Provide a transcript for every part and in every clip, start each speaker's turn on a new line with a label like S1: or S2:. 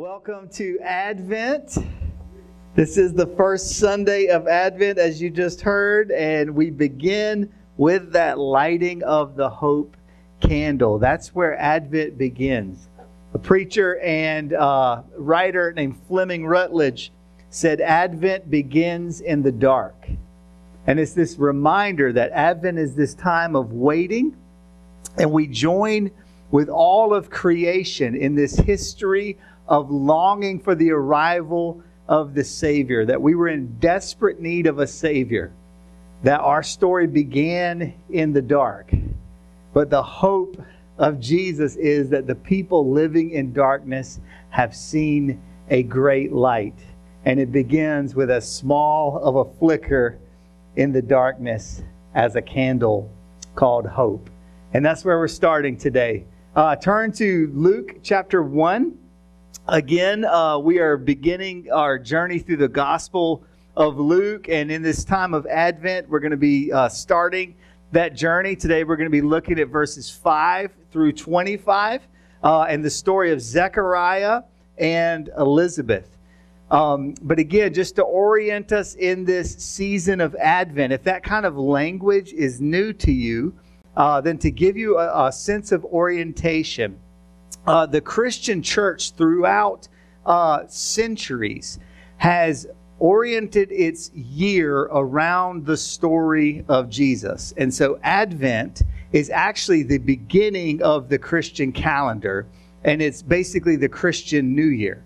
S1: Welcome to Advent. This is the first Sunday of Advent, as you just heard, and we begin with that lighting of the hope candle. That's where Advent begins. A preacher and uh, writer named Fleming Rutledge said, Advent begins in the dark. And it's this reminder that Advent is this time of waiting, and we join with all of creation in this history of longing for the arrival of the Savior, that we were in desperate need of a Savior, that our story began in the dark. But the hope of Jesus is that the people living in darkness have seen a great light. And it begins with a small of a flicker in the darkness as a candle called hope. And that's where we're starting today. Uh, turn to Luke chapter 1. Again, uh, we are beginning our journey through the Gospel of Luke, and in this time of Advent, we're going to be uh, starting that journey. Today, we're going to be looking at verses 5 through 25 uh, and the story of Zechariah and Elizabeth. Um, but again, just to orient us in this season of Advent, if that kind of language is new to you, uh, then to give you a, a sense of orientation uh, the Christian church throughout uh, centuries has oriented its year around the story of Jesus. And so Advent is actually the beginning of the Christian calendar, and it's basically the Christian New Year.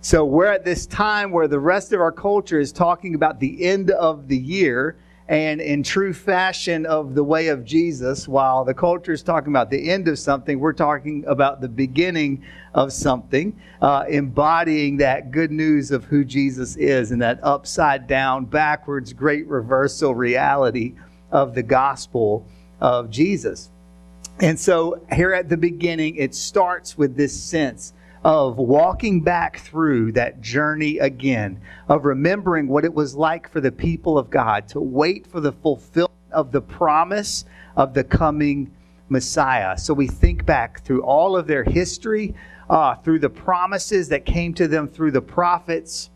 S1: So we're at this time where the rest of our culture is talking about the end of the year and in true fashion of the way of Jesus, while the culture is talking about the end of something, we're talking about the beginning of something, uh, embodying that good news of who Jesus is and that upside down, backwards, great reversal reality of the gospel of Jesus. And so, here at the beginning, it starts with this sense of walking back through that journey again, of remembering what it was like for the people of God to wait for the fulfillment of the promise of the coming Messiah. So we think back through all of their history, uh, through the promises that came to them through the prophets,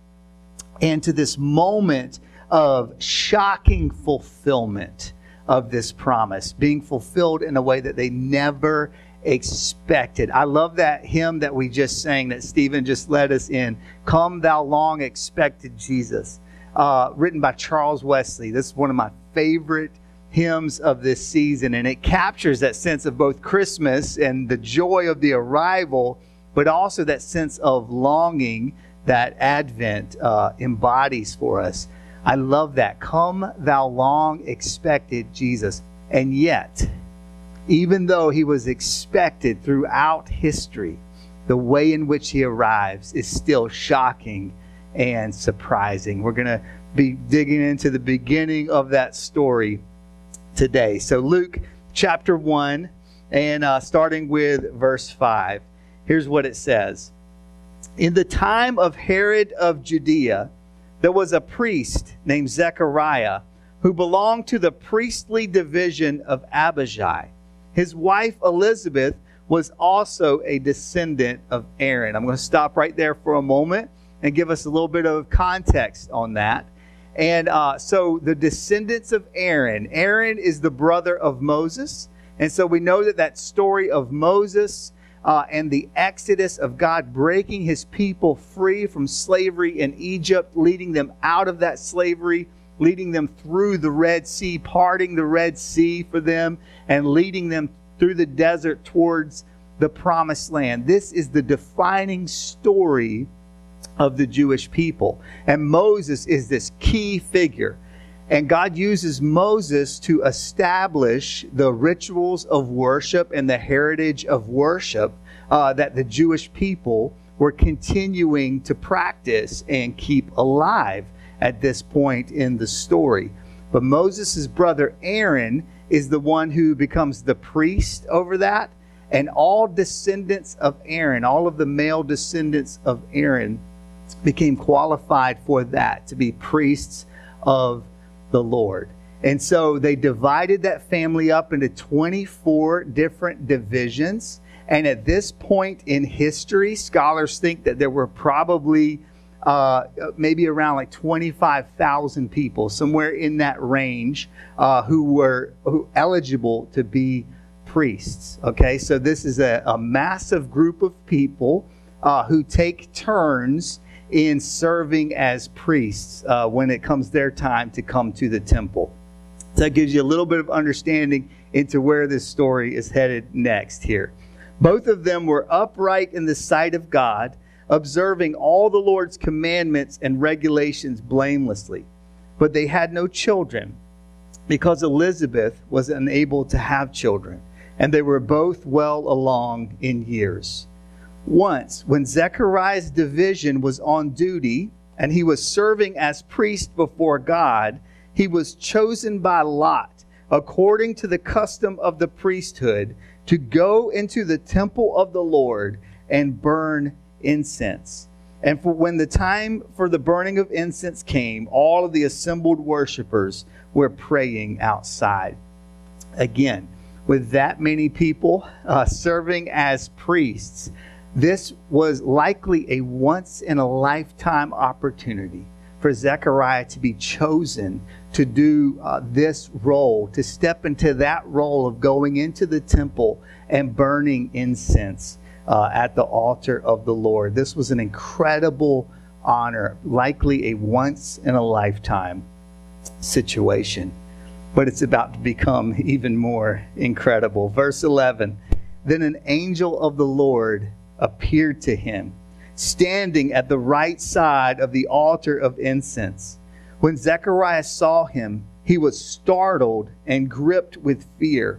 S1: and to this moment of shocking fulfillment of this promise being fulfilled in a way that they never expected. I love that hymn that we just sang that Stephen just led us in. Come, thou long expected Jesus, uh, written by Charles Wesley. This is one of my favorite hymns of this season, and it captures that sense of both Christmas and the joy of the arrival, but also that sense of longing that Advent uh, embodies for us. I love that. Come, thou long expected Jesus. And yet, even though he was expected throughout history, the way in which he arrives is still shocking and surprising. We're going to be digging into the beginning of that story today. So, Luke chapter 1, and uh, starting with verse 5, here's what it says In the time of Herod of Judea, there was a priest named Zechariah who belonged to the priestly division of Abijah. His wife Elizabeth was also a descendant of Aaron. I'm going to stop right there for a moment and give us a little bit of context on that. And uh, so, the descendants of Aaron, Aaron is the brother of Moses. And so, we know that that story of Moses uh, and the exodus of God breaking his people free from slavery in Egypt, leading them out of that slavery leading them through the Red Sea, parting the Red Sea for them, and leading them through the desert towards the promised land. This is the defining story of the Jewish people. And Moses is this key figure. And God uses Moses to establish the rituals of worship and the heritage of worship uh, that the Jewish people were continuing to practice and keep alive at this point in the story. But Moses' brother Aaron is the one who becomes the priest over that. And all descendants of Aaron, all of the male descendants of Aaron, became qualified for that to be priests of the Lord. And so they divided that family up into 24 different divisions. And at this point in history, scholars think that there were probably uh, maybe around like 25,000 people, somewhere in that range, uh, who were who eligible to be priests. Okay, so this is a, a massive group of people uh, who take turns in serving as priests uh, when it comes their time to come to the temple. So that gives you a little bit of understanding into where this story is headed next here. Both of them were upright in the sight of God, observing all the Lord's commandments and regulations blamelessly. But they had no children because Elizabeth was unable to have children, and they were both well along in years. Once, when Zechariah's division was on duty and he was serving as priest before God, he was chosen by Lot, according to the custom of the priesthood, to go into the temple of the Lord and burn incense. And for when the time for the burning of incense came, all of the assembled worshipers were praying outside. Again, with that many people uh, serving as priests, this was likely a once in a lifetime opportunity for Zechariah to be chosen to do uh, this role, to step into that role of going into the temple and burning incense uh, at the altar of the Lord. This was an incredible honor, likely a once in a lifetime situation. But it's about to become even more incredible. Verse 11 Then an angel of the Lord appeared to him, standing at the right side of the altar of incense. When Zechariah saw him, he was startled and gripped with fear.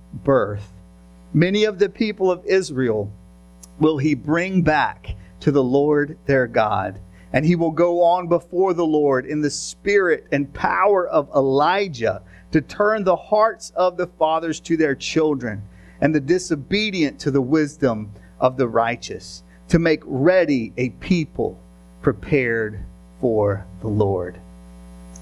S1: birth. Many of the people of Israel will he bring back to the Lord their God, and he will go on before the Lord in the spirit and power of Elijah to turn the hearts of the fathers to their children, and the disobedient to the wisdom of the righteous, to make ready a people prepared for the Lord.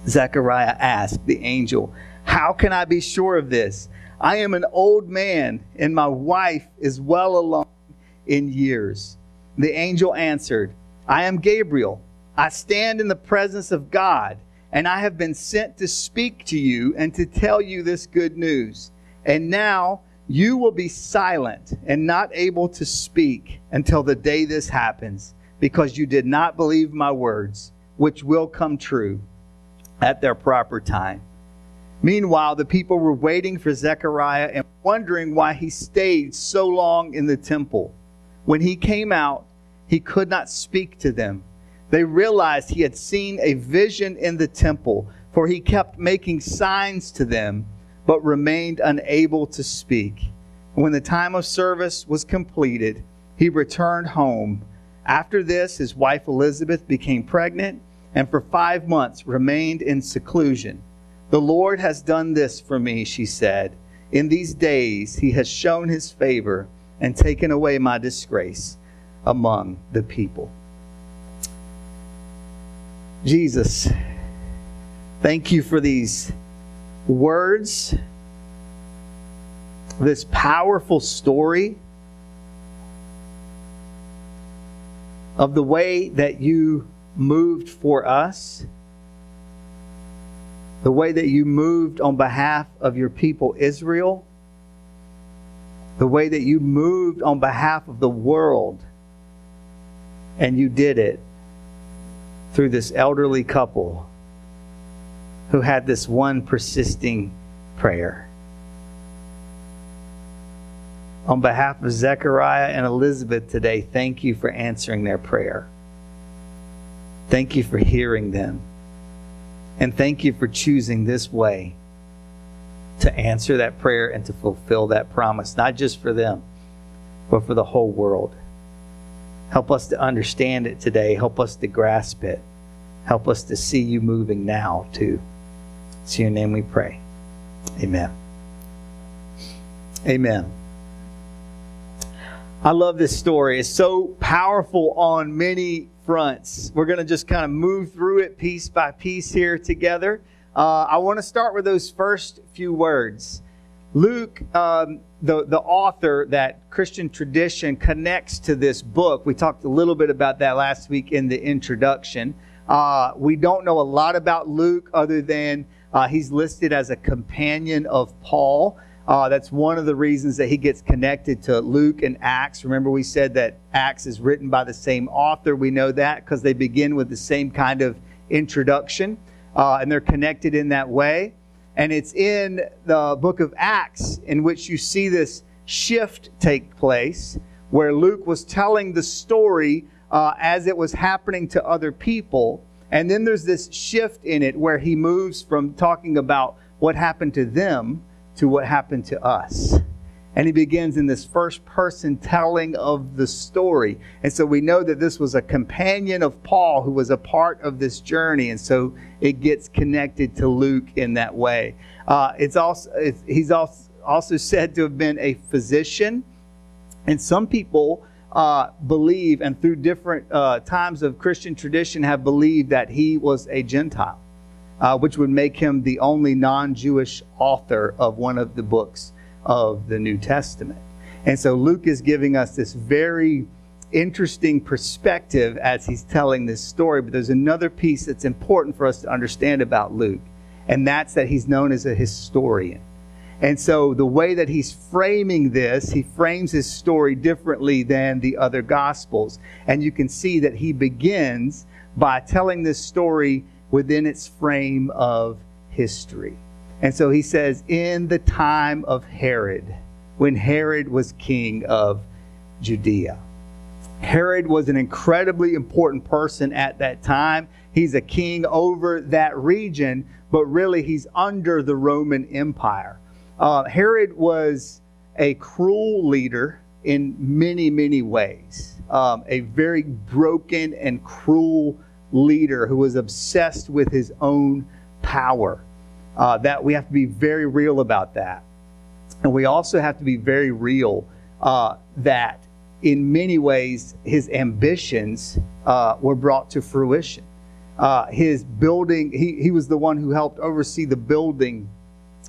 S1: Zechariah asked the angel, How can I be sure of this? I am an old man, and my wife is well along in years. The angel answered, I am Gabriel. I stand in the presence of God, and I have been sent to speak to you and to tell you this good news. And now you will be silent and not able to speak until the day this happens, because you did not believe my words, which will come true at their proper time. Meanwhile, the people were waiting for Zechariah and wondering why he stayed so long in the temple. When he came out, he could not speak to them. They realized he had seen a vision in the temple, for he kept making signs to them but remained unable to speak. When the time of service was completed, he returned home. After this, his wife Elizabeth became pregnant and for five months remained in seclusion. The Lord has done this for me, she said. In these days, he has shown his favor and taken away my disgrace among the people. Jesus, thank you for these words, this powerful story of the way that you moved for us, the way that you moved on behalf of your people Israel, the way that you moved on behalf of the world, and you did it through this elderly couple who had this one persisting prayer. On behalf of Zechariah and Elizabeth today, thank you for answering their prayer. Thank you for hearing them. And thank you for choosing this way to answer that prayer and to fulfill that promise, not just for them, but for the whole world. Help us to understand it today. Help us to grasp it. Help us to see you moving now, too. It's in your name we pray. Amen. Amen. I love this story. It's so powerful on many fronts. We're going to just kind of move through it piece by piece here together. Uh, I want to start with those first few words. Luke, um, the, the author that Christian tradition connects to this book, we talked a little bit about that last week in the introduction. Uh, we don't know a lot about Luke other than uh, he's listed as a companion of Paul. Uh, that's one of the reasons that he gets connected to Luke and Acts. Remember, we said that Acts is written by the same author. We know that because they begin with the same kind of introduction, uh, and they're connected in that way. And it's in the book of Acts in which you see this shift take place, where Luke was telling the story uh, as it was happening to other people. And then there's this shift in it where he moves from talking about what happened to them to what happened to us. And he begins in this first person telling of the story. And so we know that this was a companion of Paul who was a part of this journey. And so it gets connected to Luke in that way. Uh, it's also, it's, he's also, also said to have been a physician. And some people uh, believe, and through different uh, times of Christian tradition, have believed that he was a Gentile uh, which would make him the only non Jewish author of one of the books of the New Testament. And so Luke is giving us this very interesting perspective as he's telling this story. But there's another piece that's important for us to understand about Luke, and that's that he's known as a historian. And so the way that he's framing this, he frames his story differently than the other gospels. And you can see that he begins by telling this story within its frame of history. And so he says, in the time of Herod, when Herod was king of Judea. Herod was an incredibly important person at that time. He's a king over that region, but really he's under the Roman Empire. Uh, Herod was a cruel leader in many, many ways, um, a very broken and cruel leader who was obsessed with his own power. Uh, that we have to be very real about that. And we also have to be very real uh, that in many ways his ambitions uh, were brought to fruition. Uh, his building, he, he was the one who helped oversee the building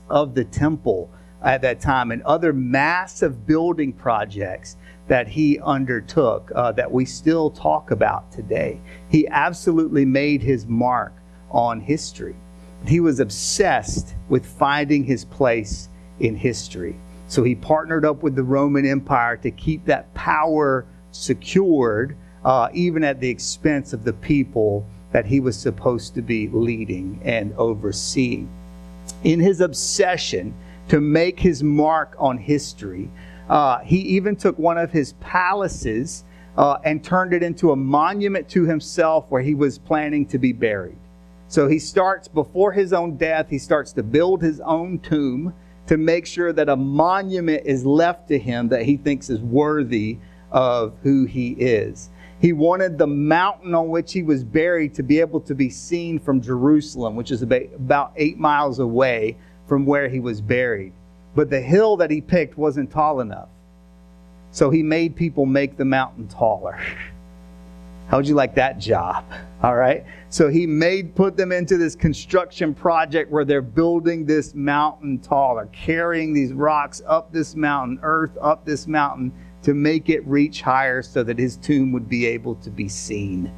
S1: of the temple at that time and other massive building projects that he undertook uh, that we still talk about today. He absolutely made his mark on history. He was obsessed with finding his place in history. So he partnered up with the Roman Empire to keep that power secured, uh, even at the expense of the people that he was supposed to be leading and overseeing. In his obsession to make his mark on history, uh, he even took one of his palaces uh, and turned it into a monument to himself where he was planning to be buried. So he starts, before his own death, he starts to build his own tomb to make sure that a monument is left to him that he thinks is worthy of who he is. He wanted the mountain on which he was buried to be able to be seen from Jerusalem, which is about eight miles away from where he was buried. But the hill that he picked wasn't tall enough. So he made people make the mountain taller. How would you like that job? All right. So he made, put them into this construction project where they're building this mountain taller, carrying these rocks up this mountain, earth up this mountain to make it reach higher so that his tomb would be able to be seen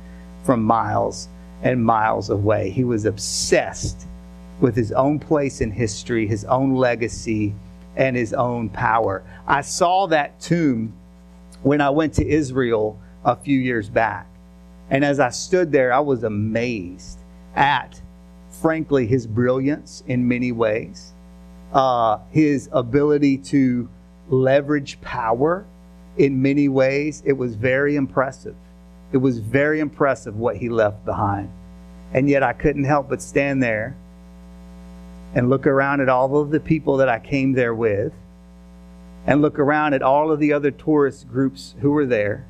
S1: from miles and miles away. He was obsessed with his own place in history, his own legacy, and his own power. I saw that tomb when I went to Israel a few years back. And as I stood there, I was amazed at, frankly, his brilliance in many ways, uh, his ability to leverage power in many ways. It was very impressive. It was very impressive what he left behind. And yet I couldn't help but stand there and look around at all of the people that I came there with and look around at all of the other tourist groups who were there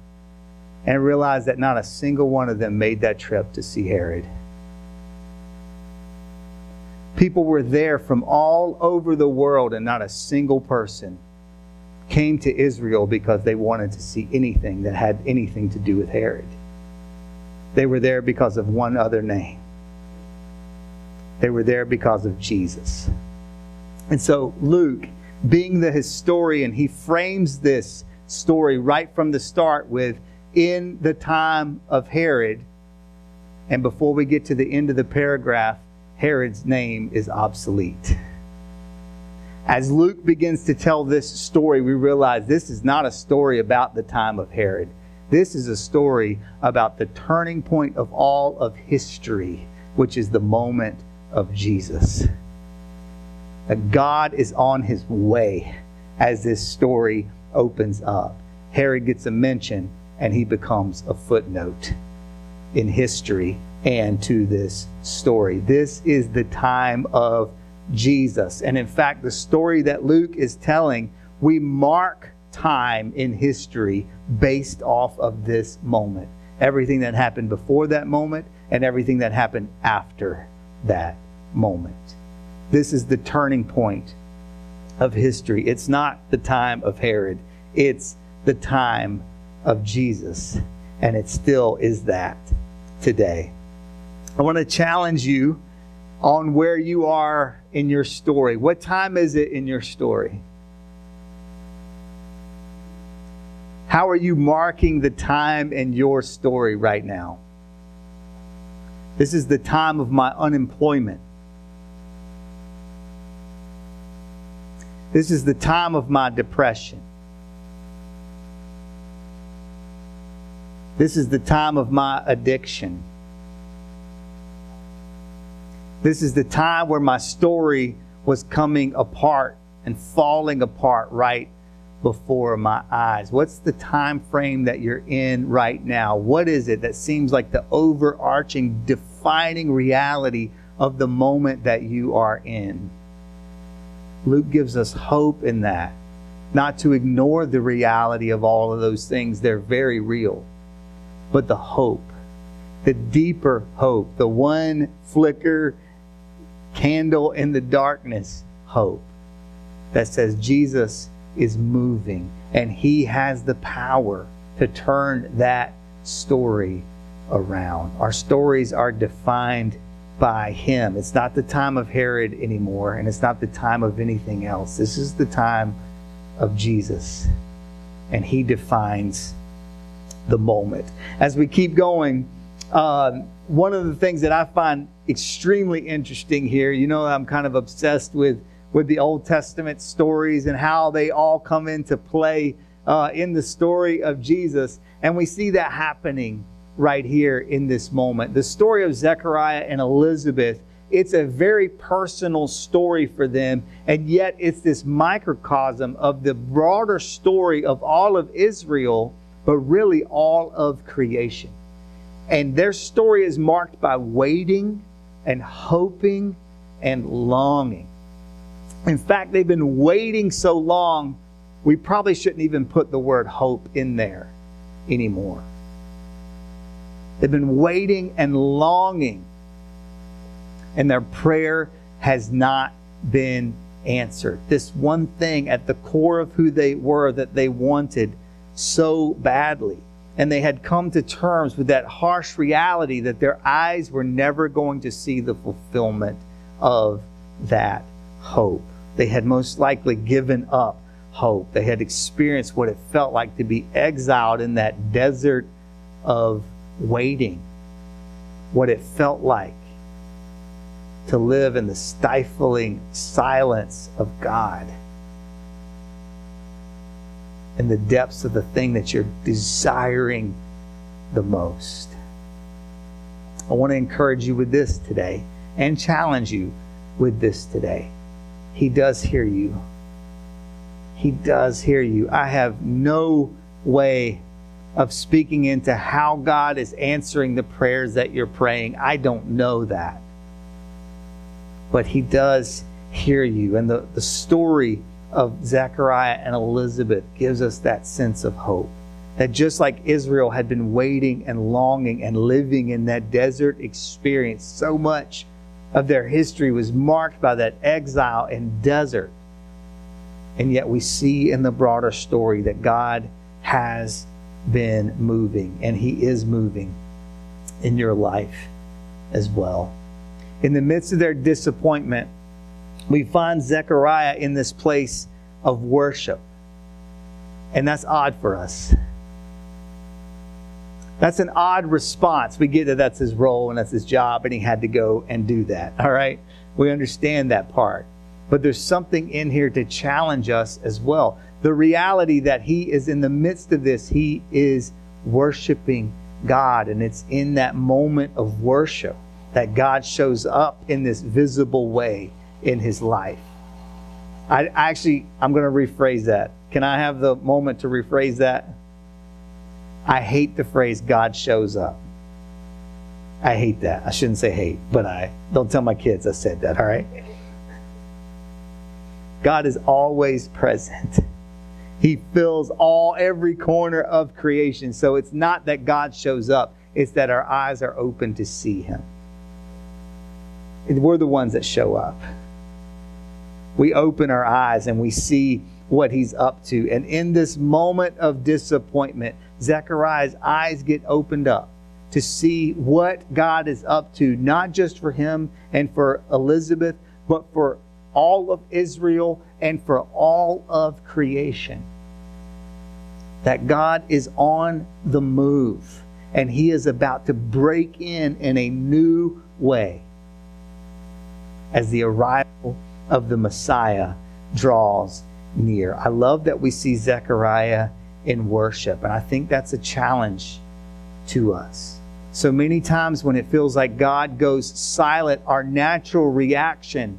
S1: and realize that not a single one of them made that trip to see Herod. People were there from all over the world, and not a single person came to Israel because they wanted to see anything that had anything to do with Herod. They were there because of one other name. They were there because of Jesus. And so Luke, being the historian, he frames this story right from the start with in the time of Herod. And before we get to the end of the paragraph, Herod's name is obsolete. As Luke begins to tell this story, we realize this is not a story about the time of Herod. This is a story about the turning point of all of history, which is the moment of Jesus. That God is on his way as this story opens up. Herod gets a mention and he becomes a footnote in history and to this story. This is the time of Jesus. And in fact, the story that Luke is telling, we mark time in history based off of this moment. Everything that happened before that moment and everything that happened after that moment. This is the turning point of history. It's not the time of Herod, it's the time of Jesus. And it still is that today. I want to challenge you on where you are in your story. What time is it in your story? How are you marking the time in your story right now? This is the time of my unemployment. This is the time of my depression. This is the time of my addiction. This is the time where my story was coming apart and falling apart right before my eyes. What's the time frame that you're in right now? What is it that seems like the overarching defining reality of the moment that you are in? Luke gives us hope in that. Not to ignore the reality of all of those things, they're very real. But the hope, the deeper hope, the one flicker candle in the darkness hope that says Jesus is moving and he has the power to turn that story around. Our stories are defined by him. It's not the time of Herod anymore, and it's not the time of anything else. This is the time of Jesus, and he defines the moment. As we keep going, um, one of the things that I find extremely interesting here, you know, I'm kind of obsessed with with the Old Testament stories and how they all come into play uh, in the story of Jesus, and we see that happening right here in this moment. The story of Zechariah and Elizabeth. It's a very personal story for them, and yet it's this microcosm of the broader story of all of Israel, but really all of creation. And their story is marked by waiting and hoping and longing. In fact, they've been waiting so long, we probably shouldn't even put the word hope in there anymore. They've been waiting and longing, and their prayer has not been answered. This one thing at the core of who they were that they wanted so badly and they had come to terms with that harsh reality that their eyes were never going to see the fulfillment of that hope. They had most likely given up hope. They had experienced what it felt like to be exiled in that desert of waiting, what it felt like to live in the stifling silence of God in the depths of the thing that you're desiring the most. I want to encourage you with this today and challenge you with this today. He does hear you. He does hear you. I have no way of speaking into how God is answering the prayers that you're praying. I don't know that. But He does hear you. And the, the story of Zechariah and Elizabeth gives us that sense of hope. That just like Israel had been waiting and longing and living in that desert experience, so much of their history was marked by that exile and desert. And yet we see in the broader story that God has been moving and He is moving in your life as well. In the midst of their disappointment, we find Zechariah in this place of worship. And that's odd for us. That's an odd response. We get that that's his role and that's his job, and he had to go and do that. All right? We understand that part. But there's something in here to challenge us as well. The reality that he is in the midst of this, he is worshiping God. And it's in that moment of worship that God shows up in this visible way in his life. I actually, I'm going to rephrase that. Can I have the moment to rephrase that? I hate the phrase God shows up. I hate that. I shouldn't say hate, but I don't tell my kids I said that, all right? God is always present. He fills all every corner of creation. So it's not that God shows up, it's that our eyes are open to see him. We're the ones that show up. We open our eyes and we see what he's up to. And in this moment of disappointment, Zechariah's eyes get opened up to see what God is up to, not just for him and for Elizabeth, but for all of Israel and for all of creation that God is on the move and he is about to break in in a new way as the arrival of the Messiah draws near. I love that we see Zechariah in worship, and I think that's a challenge to us. So many times when it feels like God goes silent, our natural reaction,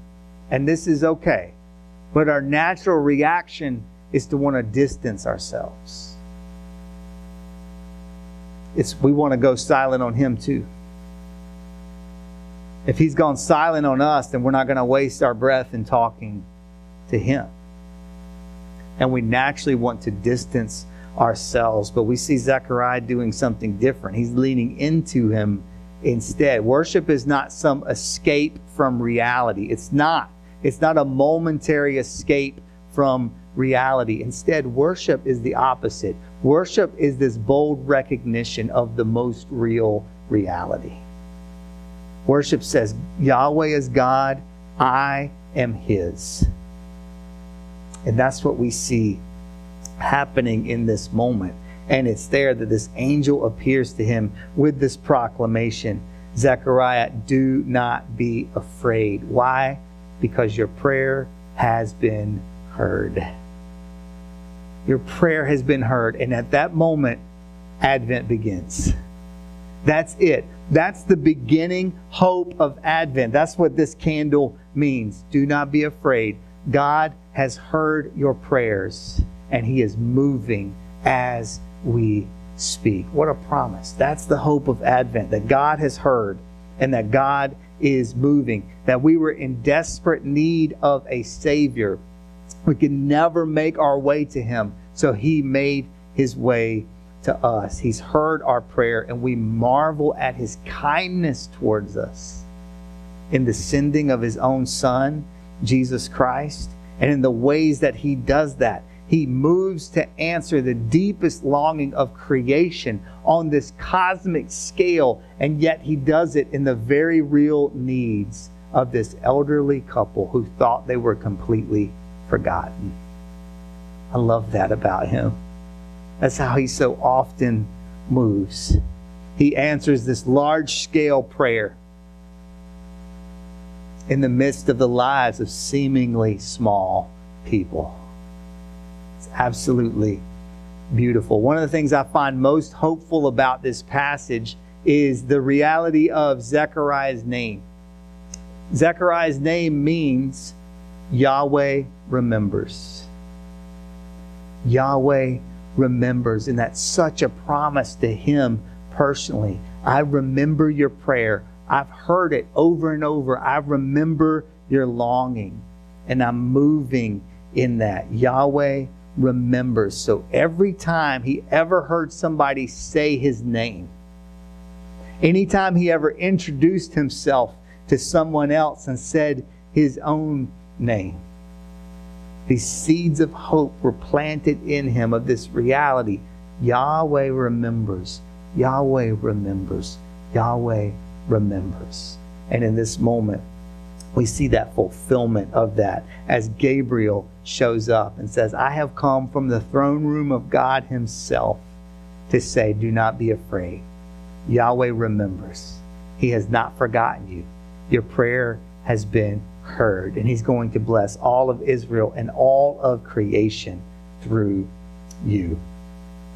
S1: and this is okay, but our natural reaction is to want to distance ourselves it's we want to go silent on him too. If he's gone silent on us, then we're not going to waste our breath in talking to him. And we naturally want to distance ourselves, but we see Zechariah doing something different. He's leaning into him instead. Worship is not some escape from reality. It's not. It's not a momentary escape from reality. Instead, worship is the opposite. Worship is this bold recognition of the most real reality. Worship says, Yahweh is God, I am His. And that's what we see happening in this moment. And it's there that this angel appears to him with this proclamation Zechariah, do not be afraid. Why? Because your prayer has been heard. Your prayer has been heard. And at that moment, Advent begins. That's it. That's the beginning hope of Advent. That's what this candle means. Do not be afraid. God has heard your prayers and He is moving as we speak. What a promise. That's the hope of Advent that God has heard and that God is moving, that we were in desperate need of a Savior we could never make our way to Him. So He made His way to us. He's heard our prayer, and we marvel at His kindness towards us in the sending of His own Son, Jesus Christ, and in the ways that He does that. He moves to answer the deepest longing of creation on this cosmic scale, and yet He does it in the very real needs of this elderly couple who thought they were completely forgotten. I love that about him. That's how he so often moves. He answers this large scale prayer in the midst of the lives of seemingly small people. It's absolutely beautiful. One of the things I find most hopeful about this passage is the reality of Zechariah's name. Zechariah's name means Yahweh remembers. Yahweh remembers, and that's such a promise to him personally. I remember your prayer. I've heard it over and over. I remember your longing, and I'm moving in that. Yahweh remembers. So every time he ever heard somebody say his name, anytime he ever introduced himself to someone else and said his own name, these seeds of hope were planted in him of this reality. Yahweh remembers. Yahweh remembers. Yahweh remembers. And in this moment, we see that fulfillment of that as Gabriel shows up and says, I have come from the throne room of God Himself to say, Do not be afraid. Yahweh remembers. He has not forgotten you. Your prayer has been heard, and He's going to bless all of Israel and all of creation through you.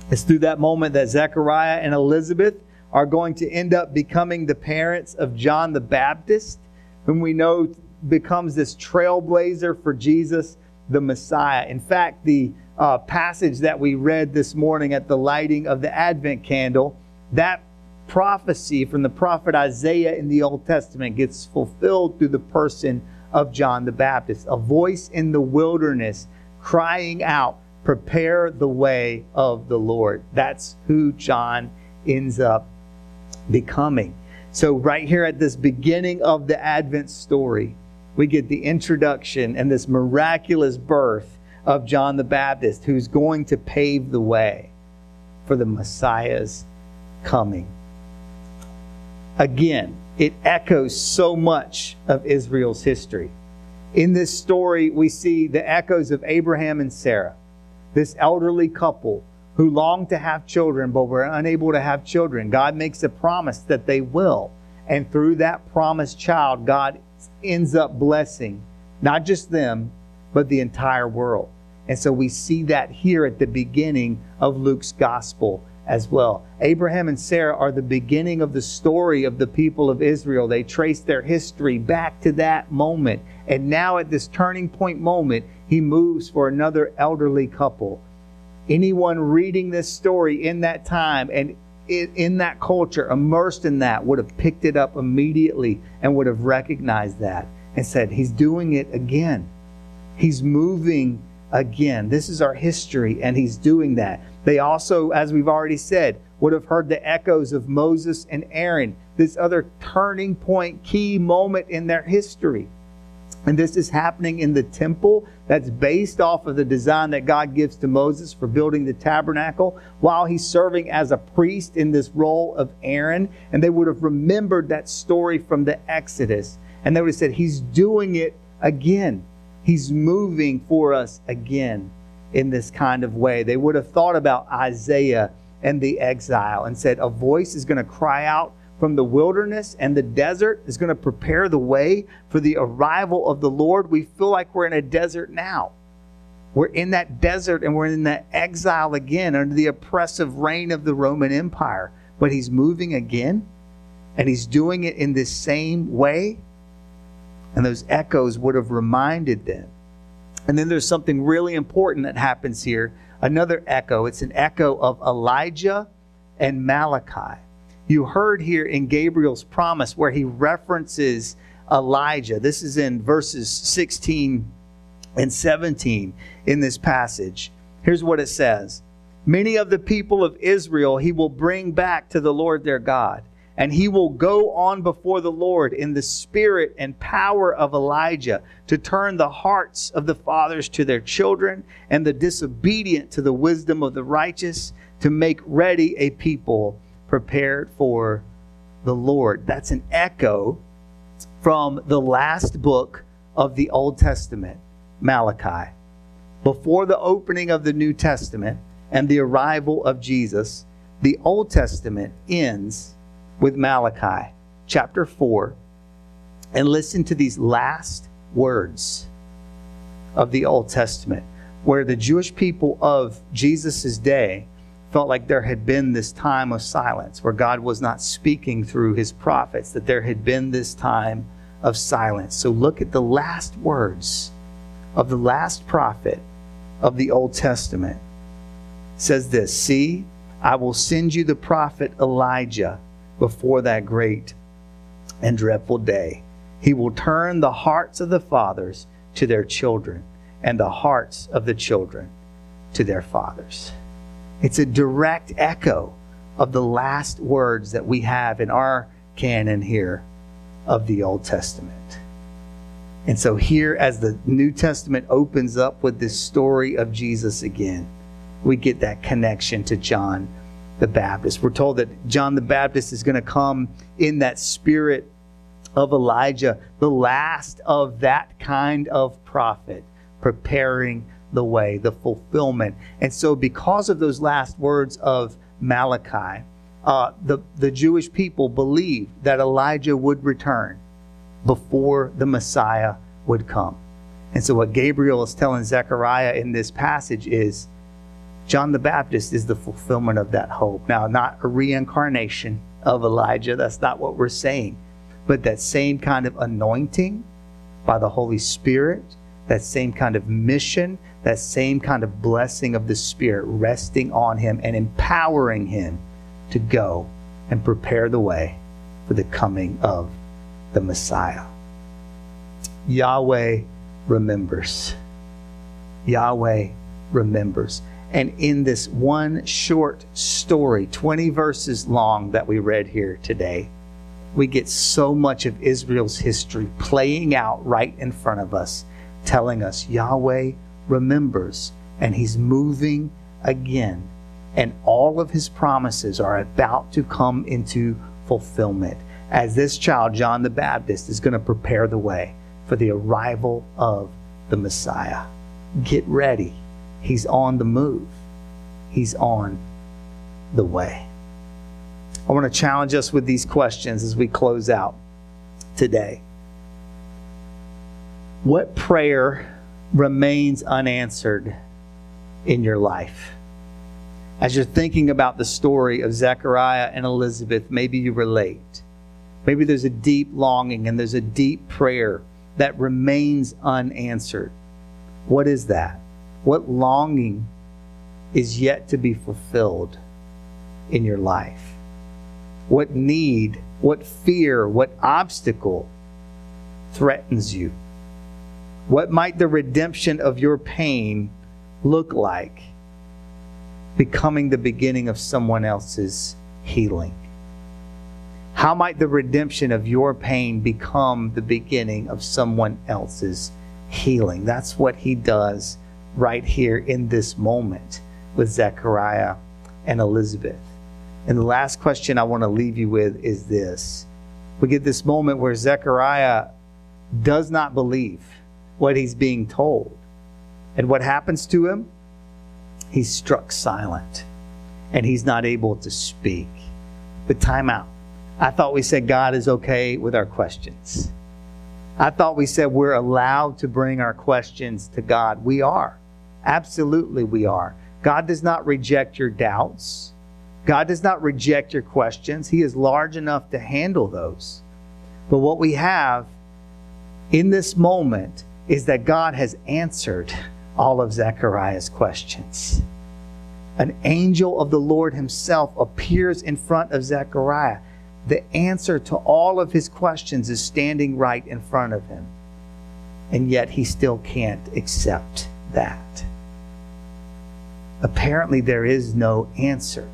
S1: It's through that moment that Zechariah and Elizabeth are going to end up becoming the parents of John the Baptist, whom we know becomes this trailblazer for Jesus the Messiah. In fact, the uh, passage that we read this morning at the lighting of the Advent candle, that prophecy from the prophet Isaiah in the Old Testament gets fulfilled through the person of John the Baptist, a voice in the wilderness crying out, Prepare the way of the Lord. That's who John ends up becoming. So, right here at this beginning of the Advent story, we get the introduction and this miraculous birth of John the Baptist, who's going to pave the way for the Messiah's coming. Again, it echoes so much of Israel's history. In this story, we see the echoes of Abraham and Sarah, this elderly couple who long to have children but were unable to have children. God makes a promise that they will. And through that promised child, God ends up blessing not just them, but the entire world. And so we see that here at the beginning of Luke's gospel as well. Abraham and Sarah are the beginning of the story of the people of Israel. They trace their history back to that moment. And now, at this turning point moment, he moves for another elderly couple. Anyone reading this story in that time and in that culture, immersed in that, would have picked it up immediately and would have recognized that and said, He's doing it again. He's moving again. This is our history, and He's doing that. They also, as we've already said, would have heard the echoes of Moses and Aaron, this other turning point, key moment in their history. And this is happening in the temple that's based off of the design that God gives to Moses for building the tabernacle while he's serving as a priest in this role of Aaron. And they would have remembered that story from the Exodus. And they would have said, He's doing it again. He's moving for us again in this kind of way. They would have thought about Isaiah and the exile and said, A voice is going to cry out from the wilderness and the desert, is going to prepare the way for the arrival of the Lord. We feel like we're in a desert now. We're in that desert and we're in that exile again under the oppressive reign of the Roman Empire. But he's moving again, and he's doing it in this same way. And those echoes would have reminded them and then there's something really important that happens here another echo. It's an echo of Elijah and Malachi. You heard here in Gabriel's promise where he references Elijah. This is in verses 16 and 17 in this passage. Here's what it says Many of the people of Israel he will bring back to the Lord their God and he will go on before the Lord in the spirit and power of Elijah to turn the hearts of the fathers to their children and the disobedient to the wisdom of the righteous to make ready a people prepared for the Lord. That's an echo from the last book of the Old Testament, Malachi. Before the opening of the New Testament and the arrival of Jesus, the Old Testament ends with Malachi chapter 4 and listen to these last words of the Old Testament, where the Jewish people of Jesus' day felt like there had been this time of silence, where God was not speaking through his prophets, that there had been this time of silence. So look at the last words of the last prophet of the Old Testament. It says this See, I will send you the prophet Elijah before that great and dreadful day. He will turn the hearts of the fathers to their children and the hearts of the children to their fathers. It's a direct echo of the last words that we have in our canon here of the Old Testament. And so, here, as the New Testament opens up with this story of Jesus again, we get that connection to John the Baptist. We're told that John the Baptist is going to come in that spirit of Elijah, the last of that kind of prophet, preparing the way, the fulfillment. And so, because of those last words of Malachi, uh, the, the Jewish people believed that Elijah would return before the Messiah would come. And so, what Gabriel is telling Zechariah in this passage is John the Baptist is the fulfillment of that hope. Now, not a reincarnation of Elijah, that's not what we're saying, but that same kind of anointing by the Holy Spirit, that same kind of mission, that same kind of blessing of the Spirit resting on him and empowering him to go and prepare the way for the coming of the Messiah. Yahweh remembers. Yahweh remembers. And in this one short story, 20 verses long that we read here today, we get so much of Israel's history playing out right in front of us, telling us Yahweh remembers and he's moving again. And all of his promises are about to come into fulfillment as this child, John the Baptist, is going to prepare the way for the arrival of the Messiah. Get ready He's on the move, He's on the way. I want to challenge us with these questions as we close out today. What prayer remains unanswered in your life? As you're thinking about the story of Zechariah and Elizabeth, maybe you relate. Maybe there's a deep longing and there's a deep prayer that remains unanswered. What is that? What longing is yet to be fulfilled in your life? What need, what fear, what obstacle threatens you? What might the redemption of your pain look like? Becoming the beginning of someone else's healing. How might the redemption of your pain become the beginning of someone else's healing? That's what he does right here in this moment with Zechariah and Elizabeth. And the last question I want to leave you with is this. We get this moment where Zechariah does not believe what he's being told. And what happens to him? He's struck silent and he's not able to speak. But time out. I thought we said God is okay with our questions. I thought we said we're allowed to bring our questions to God. We are. Absolutely, we are. God does not reject your doubts. God does not reject your questions. He is large enough to handle those. But what we have in this moment is that God has answered all of Zechariah's questions. An angel of the Lord himself appears in front of Zechariah. The answer to all of his questions is standing right in front of him. And yet he still can't accept that apparently there is no answer.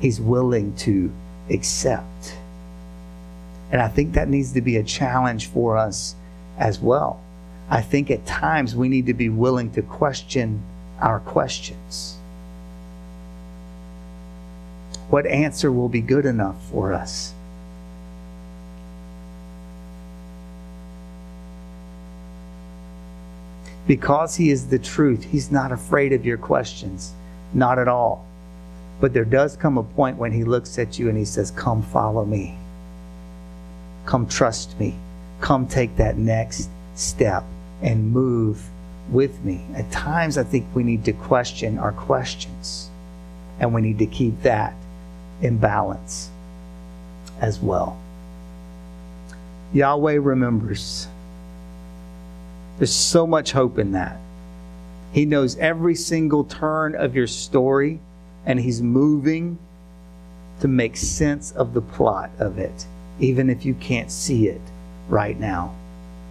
S1: He's willing to accept. And I think that needs to be a challenge for us as well. I think at times we need to be willing to question our questions. What answer will be good enough for us? Because He is the truth, He's not afraid of your questions. Not at all. But there does come a point when He looks at you and He says, Come follow me. Come trust me. Come take that next step and move with me. At times, I think we need to question our questions. And we need to keep that in balance as well. Yahweh remembers. There's so much hope in that. He knows every single turn of your story, and He's moving to make sense of the plot of it, even if you can't see it right now.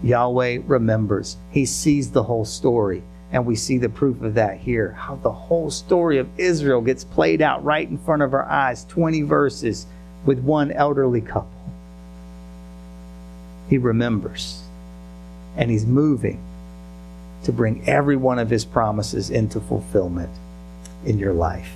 S1: Yahweh remembers. He sees the whole story. And we see the proof of that here. How the whole story of Israel gets played out right in front of our eyes 20 verses with one elderly couple. He remembers. And he's moving to bring every one of his promises into fulfillment in your life.